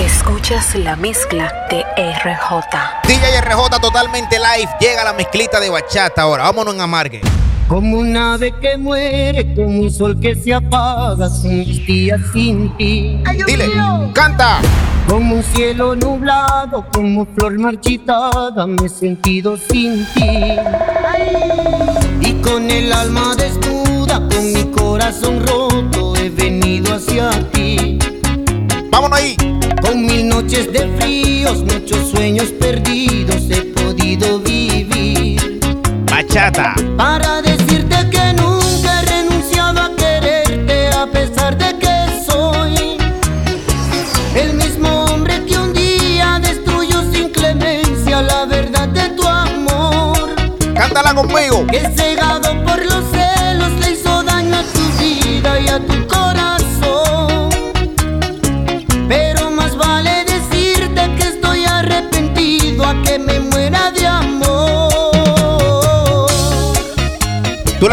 Escuchas la mezcla de RJ. DJ RJ totalmente live. Llega la mezclita de bachata ahora. Vámonos en amargue. Como un ave que muere, como un sol que se apaga, son mis días sin ti. Dile, canta. Como un cielo nublado, como flor marchitada, me he sentido sin ti. Y con el alma desnuda, con mi corazón roto, he venido hacia ti. Vámonos ahí. Con mil noches de fríos, muchos sueños perdidos, he podido vivir. Bachata. Para decirte que nunca he renunciado a quererte, a pesar de que soy el mismo hombre que un día destruyó sin clemencia la verdad de tu amor. Cántala conmigo. Que cegado por los celos le hizo daño a tu vida y a tu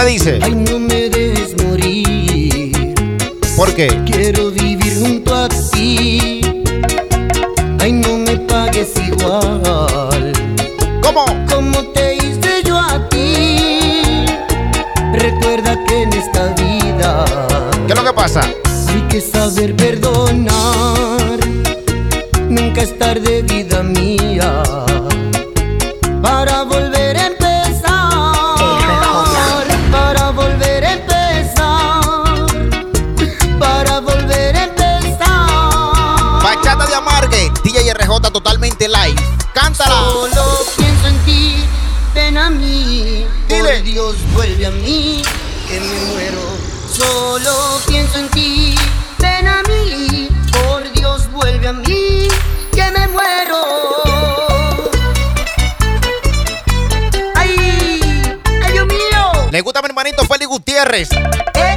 Dices. Ay, no me dejes morir. ¿Por qué? Quiero vivir junto a ti. Ay, no me pagues igual. ¿Cómo? Como te hice yo a ti. Recuerda que en esta vida ¿Qué es lo que pasa? hay que saber perdonar. Nunca es tarde, vida mí, que me muero. Solo pienso en ti, ven a mí. Por Dios, vuelve a mí, que me muero. ¡Ay! ¡Ay, Dios mío! Le gusta a mi hermanito Félix Gutiérrez. ¿Eh?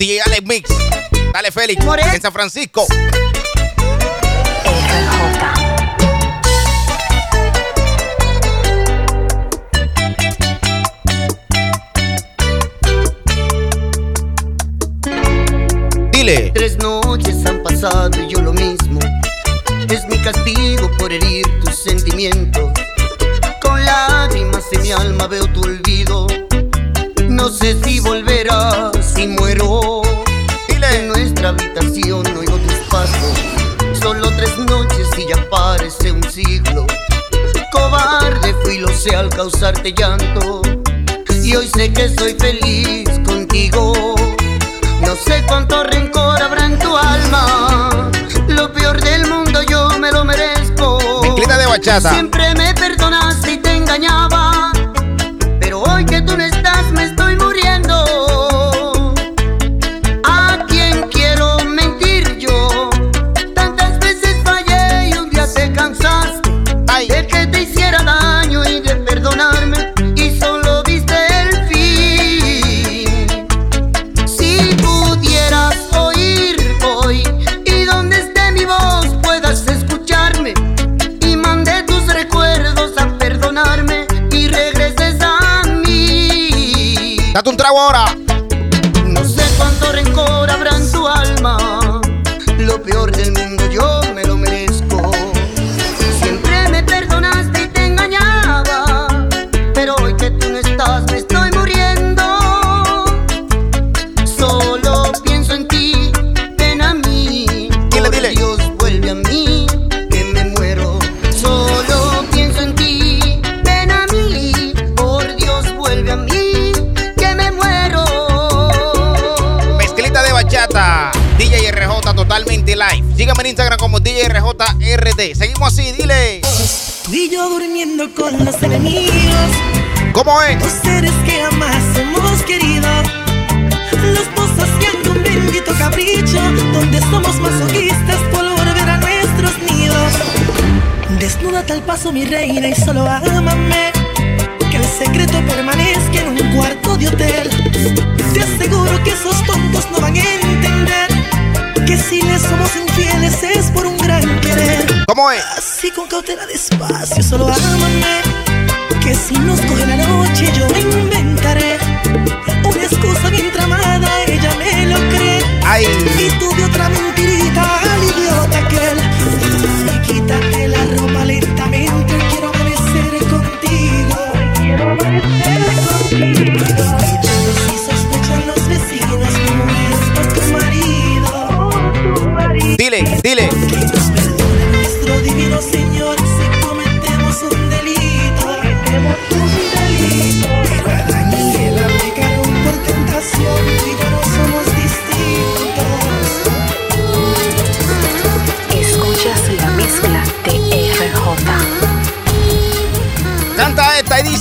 DJ Alex Mix. Dale, Félix. En San Francisco. Tres noches han pasado y yo lo mismo. Es mi castigo por herir tus sentimientos. Con lágrimas en mi alma veo tu olvido. No sé si volverás si muero. Dile. En nuestra habitación oigo tus pasos. Solo tres noches y ya parece un siglo. Cobarde fui, lo sé, al causarte llanto. Y hoy sé que soy feliz contigo. No sé cuánto rencor habrá en tu alma. Lo peor del mundo yo me lo merezco. Mezclita de bachata. Siempre me perdonaste y te engañaba. Con los enemigos, ¿Cómo es? dos seres que jamás hemos querido. Los pozos que han con bendito capricho, donde somos masoquistas por volver a nuestros nidos. Desnúdate al paso, mi reina, y solo ámame. Que el secreto permanezca en un cuarto de hotel. Te aseguro que esos tontos no van a entender que si les somos infieles es por un gran querer. Así con cautela despacio, solo ámame. Que si nos coge la noche, yo inventaré una excusa bien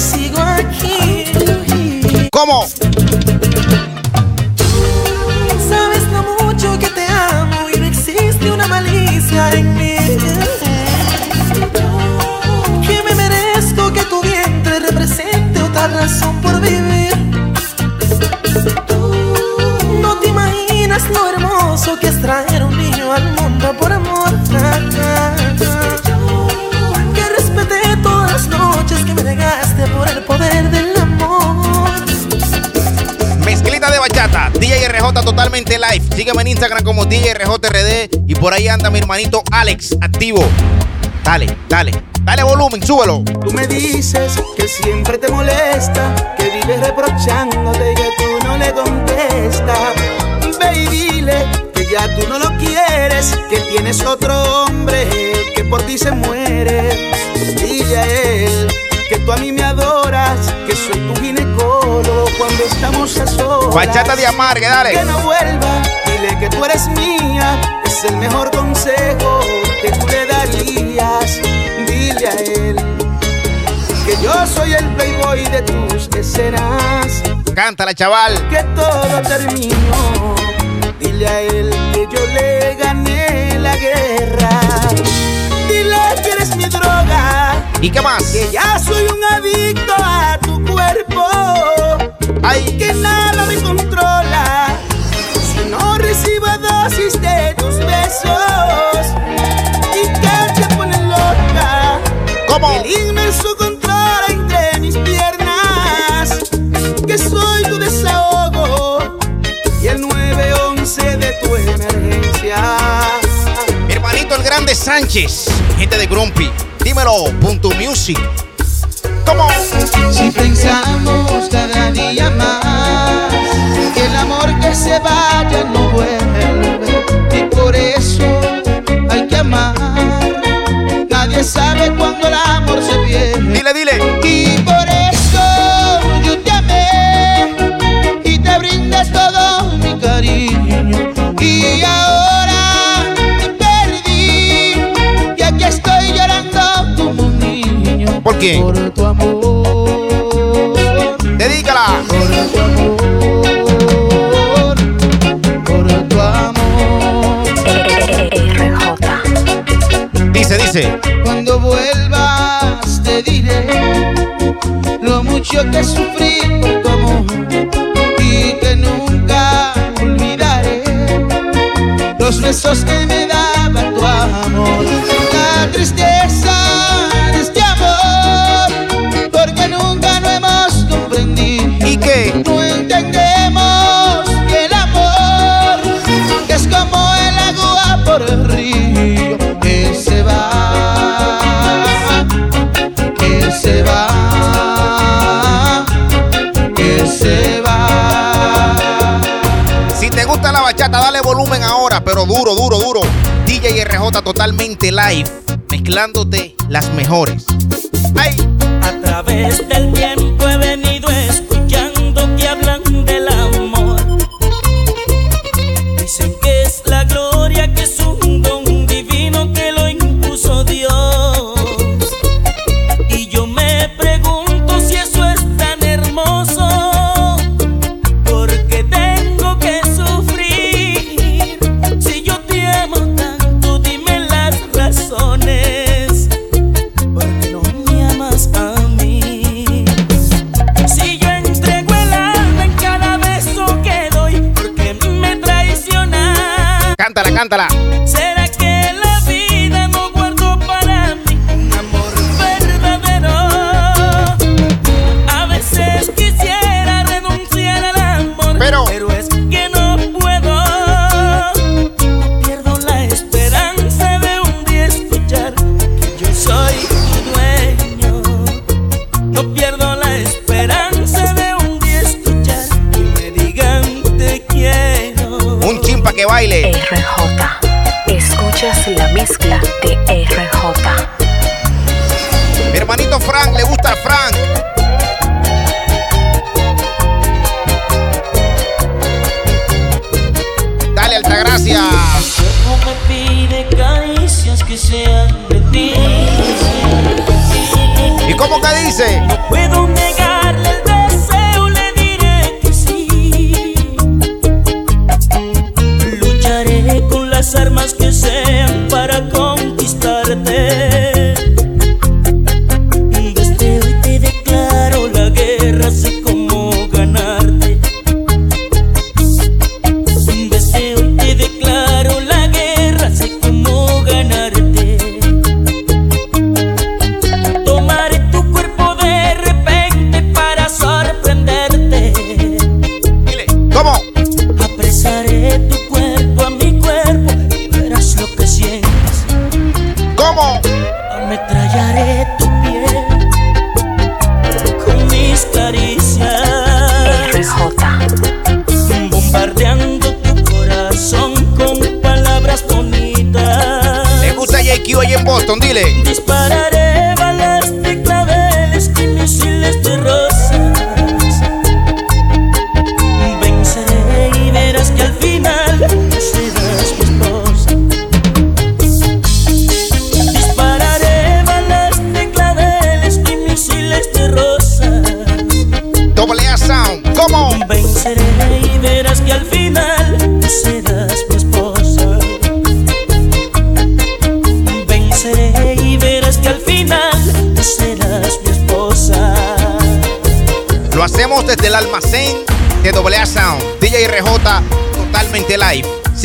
sigo aquí. ¿Cómo? Sabes lo mucho que te amo y no existe una malicia en mí. Que me merezco que tu vientre represente otra razón por vivir. traer un niño al mundo por amor. Totalmente live. Sígueme en Instagram como DJ RJRD y por ahí anda mi hermanito Alex, activo. Dale, dale, dale volumen, súbelo. Tú me dices que siempre te molesta, que vives reprochándote y que tú no le contestas. Baby, dile ya tú no lo quieres, que tienes otro hombre que por ti se muere. Dile a él que tú a mí me adoras, que soy tu ginecólogo cuando estamos a solas. Bachata de amargue, dale. Que no vuelva, dile que tú eres mía, es el mejor consejo que tú le darías. Dile a él que yo soy el playboy de tus escenas. Cántala, chaval. Que todo terminó Dile a él que yo le gané la guerra. Dile ¿Y qué más? Que ya soy un adicto a tu cuerpo. Ay. Que nada me controla. Si no recibo dosis de tus besos. Y que te pone loca. ¿Cómo? El inmenso control grande Sánchez, gente de Grumpy, dímelo, punto music. ¿Cómo? Si pensamos cada día más que el amor que se vaya no vuelve y por eso hay que amar. Nadie sabe cuándo el amor se pierde. Dile, dile. Y por eso yo te amé y te brindas todo mi cariño. ¿Por qué? Por tu amor. Dedícala. Por tu amor. Por tu amor. Dice, dice. Cuando vuelvas te diré lo mucho que sufrí por tu amor y que nunca los besos que me daba tu amor, la tristeza pero duro, duro, duro. DJ RJ totalmente live, mezclándote las mejores. ¡Ay! A través del tiempo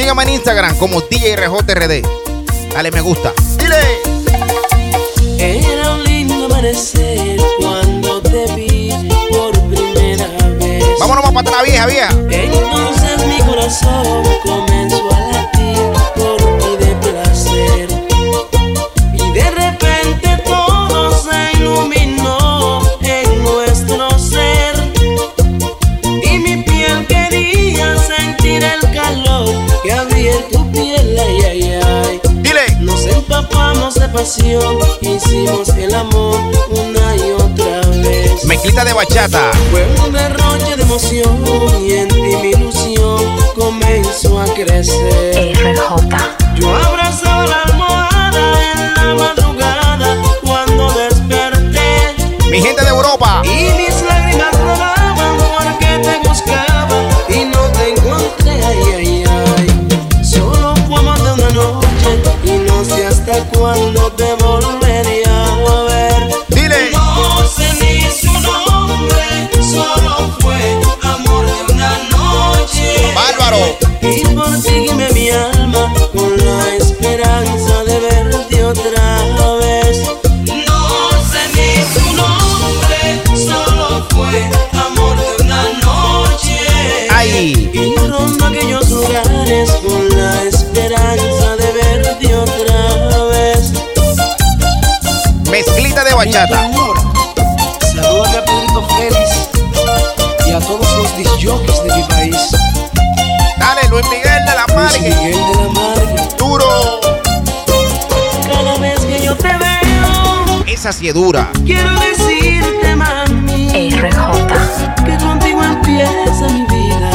Sígame en Instagram como DJ RJRD. Dale me gusta. Dile. Era un lindo amanecer cuando te vi por primera vez. Vámonos más para atrás, vieja, vieja. Entonces mi corazón comenzó pasión, hicimos el amor una y otra vez. Mezclita de bachata. Fue un derroche de emoción y en ti mi ilusión comenzó a crecer. RJ. Yo abrazaba la almohada en la madrugada cuando desperté Mi gente de Europa. y bachata. Salúdame a Pedrito Félix y a todos los disjockeys de mi país. Dale, Luis Miguel de la Luis Margue. Miguel de la Margue. Duro. Cada vez que yo te veo, Esa sí es dura. quiero decirte, mami. RJ. que contigo empieza mi vida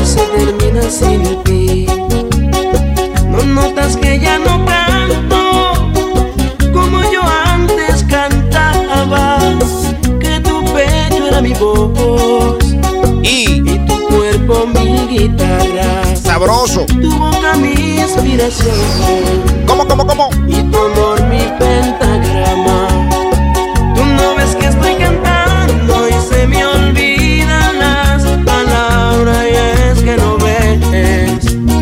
y se termina sin ti. No notas que ya no canto voz Y y tu cuerpo mi guitarra, sabroso. tu boca mi inspiración ¿Cómo, cómo, cómo? y tu amor mi pentagrama. Tú no ves que estoy cantando y se me olvidan las palabras y es que no ves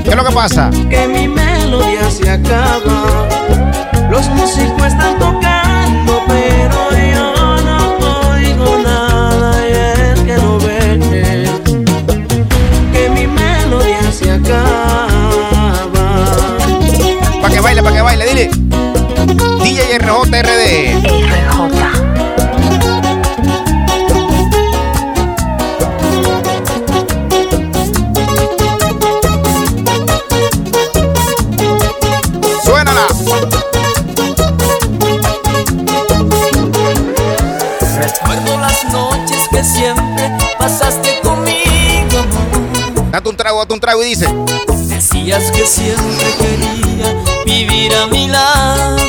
¿Qué es lo lo que pasa? que mi melodía se acaba. Los músicos están tocando, RJRD. RJ. Suénala. Recuerdo las noches que siempre pasaste conmigo. Date un trago, date un trago y dice. Decías que siempre quería vivir a mi lado.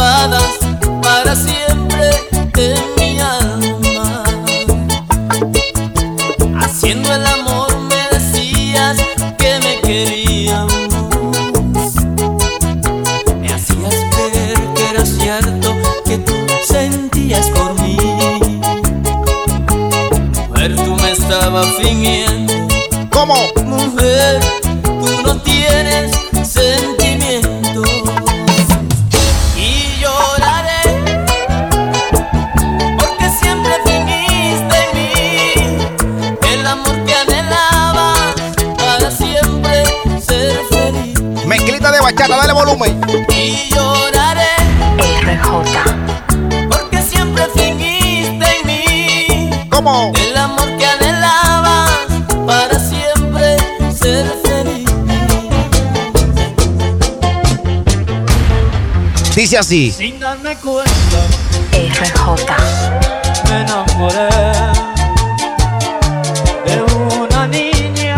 Para siempre en mi alma. Haciendo el Dice así. Sin darme cuenta RJ. me enamoré de una niña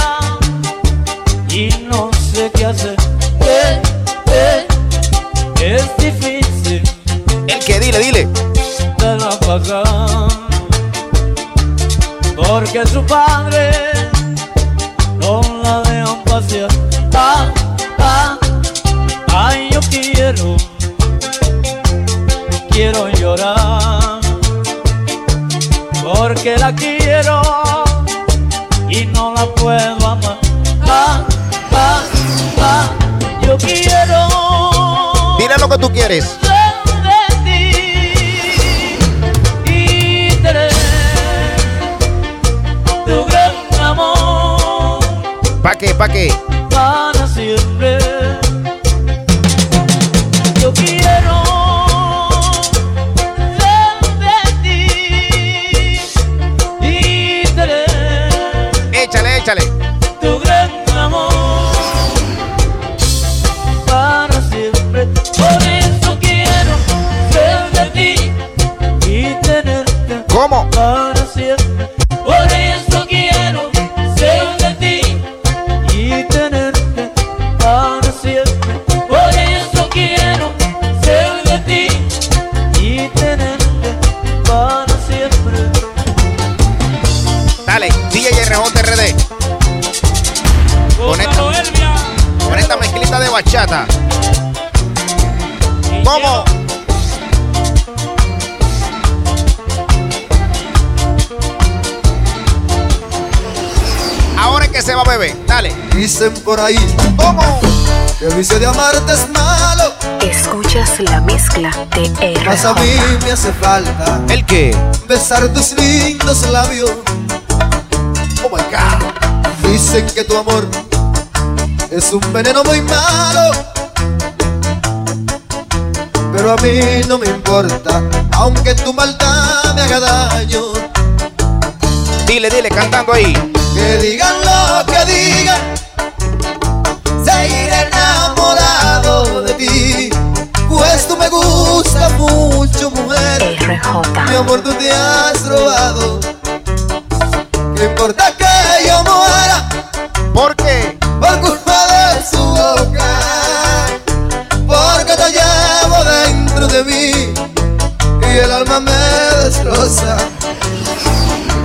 y no sé qué hacer. Eh, eh, es difícil El que dile, dile. de la pagar porque su padre quiero llorar porque la quiero y no la puedo amar. Ah, ah, ah, yo quiero Dile lo que tú quieres. ¿Pa' qué? ¿Pa' qué? para siempre. ¿Cómo? para siempre. Por eso quiero ser de ti y tenerte para siempre. Por eso quiero ser de ti y tenerte para siempre. Dale, DJ RJRD. Con esta, con esta mezclita de bachata. ¿Cómo? Que se va a beber. Dale. Dicen por ahí ¿Cómo? que el vicio de amarte es malo, Escuchas la mezcla de mas a mí me hace falta ¿El qué? besar tus lindos labios. Oh my God. Dicen que tu amor es un veneno muy malo. Pero a mí no me importa, aunque tu maldad me haga daño. Dile, dile, cantando ahí. Que digan lo que digan, seguiré enamorado de ti. Pues tú me gusta mucho, mujer. Mi RJ. amor, tú te has robado. No importa que yo muera ¿Por qué? por culpa de su boca. Porque te llevo dentro de mí y el alma me.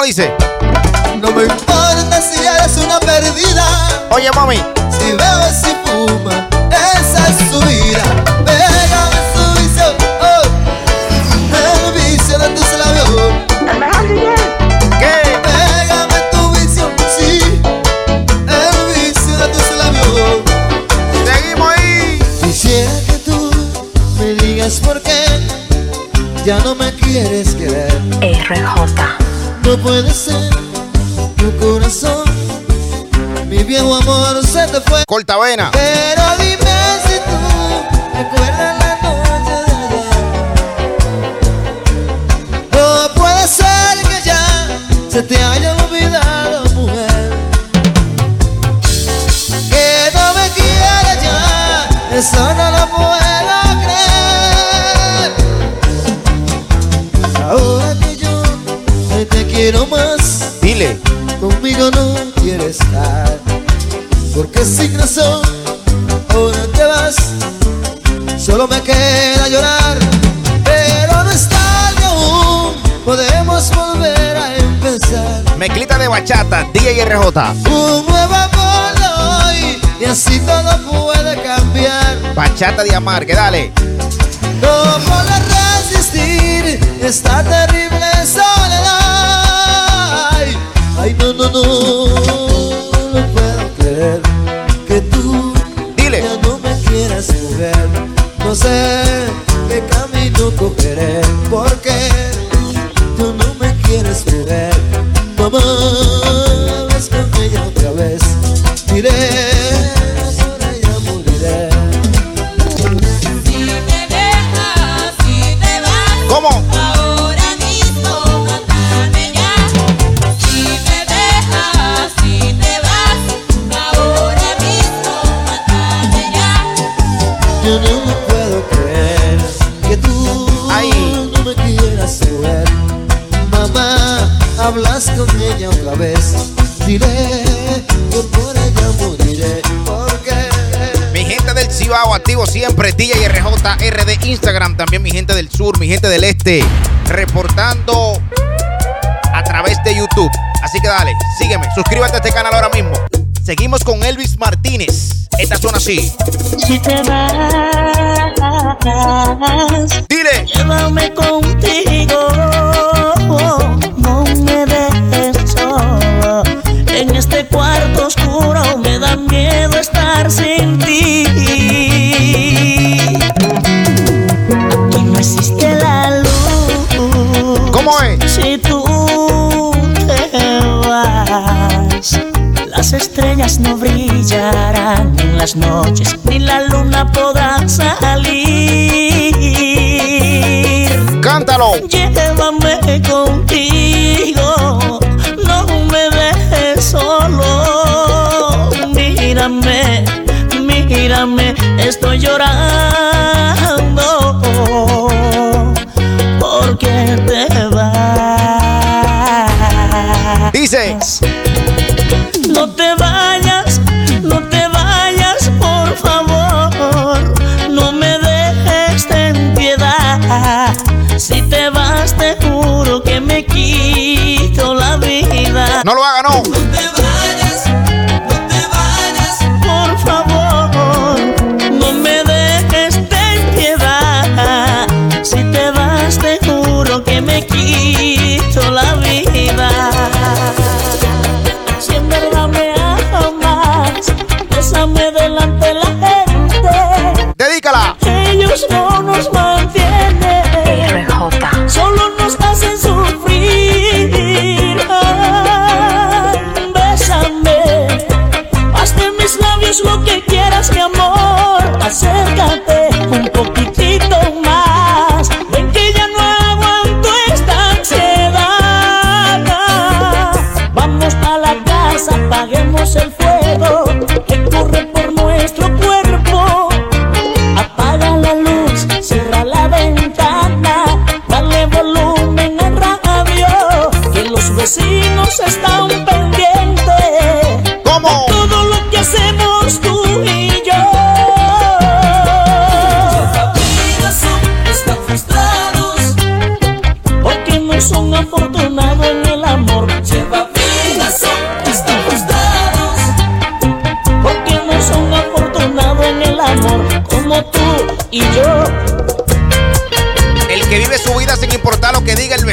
¿Cómo dice? No me importa si eres una perdida. Oye, mami. Si bebes Santa Vena. Hey. Eh, podemos volver a empezar. Mezclita de bachata, DJ RJ. Un nuevo amor hoy y así todo puede cambiar. Bachata de amargue, dale. No podré resistir esta terrible soledad. Ay, no, no, no. hablas con ella otra vez, diré que por ella moriré. Porque... Mi gente del Cibao, activo siempre, DJ Instagram, también mi gente del sur, mi gente del este, reportando a través de YouTube. Así que dale, sígueme, suscríbete a este canal ahora mismo. Seguimos con Elvis Martínez. Esta zona así. Si te vas, dile, llévame contigo. noches, ni la luna podrá salir. Cántalo. Llévame contigo, no me dejes solo. Mírame, mírame, estoy llorando porque te vas. Dices. No te vas No lo haga, no.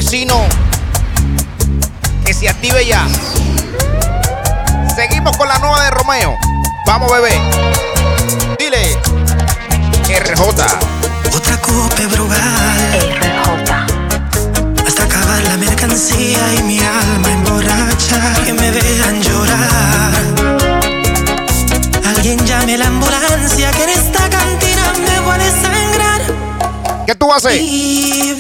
Vecino que se active ya. Seguimos con la nueva de Romeo. Vamos, bebé. Dile. RJ. Otra copa brugal RJ. hasta acabar la mercancía y mi alma emborracha. Que me vean llorar. Alguien llame la ambulancia que en esta cantina me voy a desangrar. ¿Qué tú haces? Y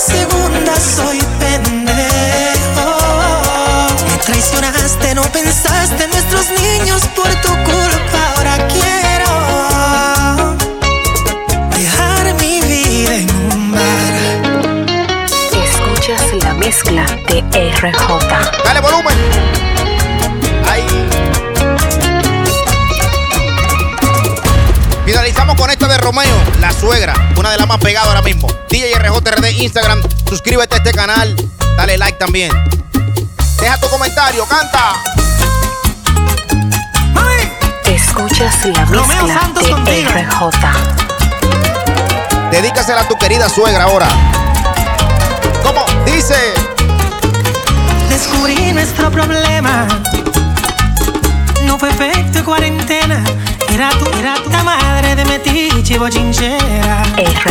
segunda soy pendejo. Me traicionaste, no pensaste en nuestros niños por tu culpa. Ahora quiero dejar mi vida en un bar. Escuchas la mezcla de RJ. Una de las más pegadas ahora mismo. DJ RJRD Instagram, suscríbete a este canal, dale like también. Deja tu comentario, canta. Escuchas la mezcla de. RJ. Dedícasela a tu querida suegra ahora. ¿Cómo? Dice. Descubrí nuestro problema. No fue efecto de cuarentena. Era tu, era tu la madre de metiche y bochinchera. RJ.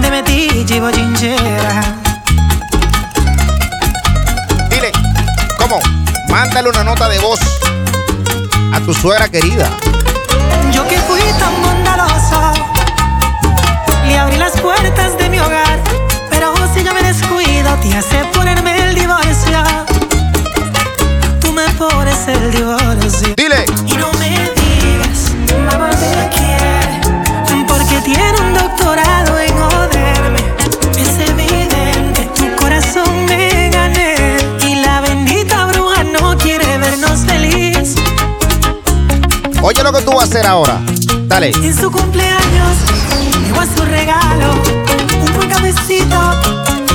De metiche y bochinchera. Dile. ¿Cómo? Mándale una nota de voz a tu suegra querida. Yo que fui tan bondadoso. Le abrí las puertas de mi hogar. Pero si yo me descuido, te hace ponerme el divorcio. Tú me pones el divorcio. Oye lo que tú vas a hacer ahora. Dale. En su cumpleaños, llegó a su regalo un buen cafecito,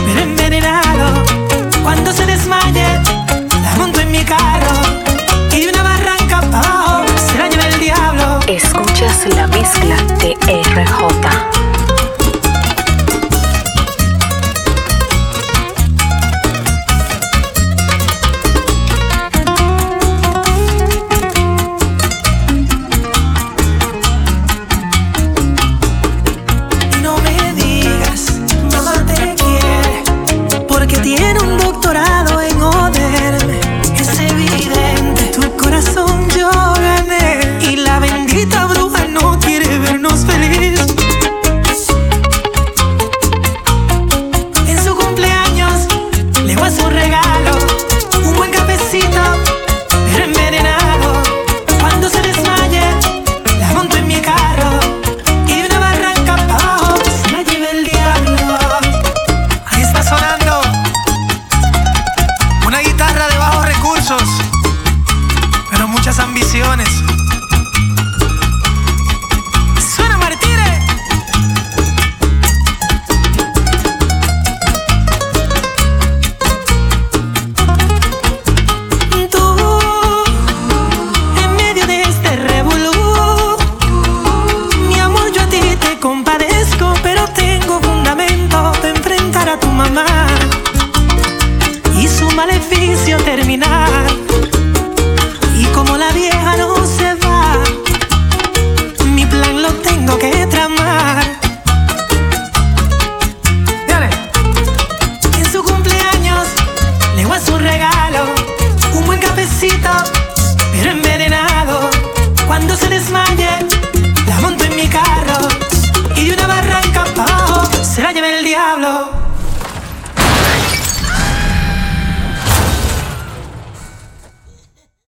pero envenenado. Cuando se desmaye, la monto en mi carro y de una barranca pa' abajo se la lleva el diablo. Escuchas la mezcla de RJ.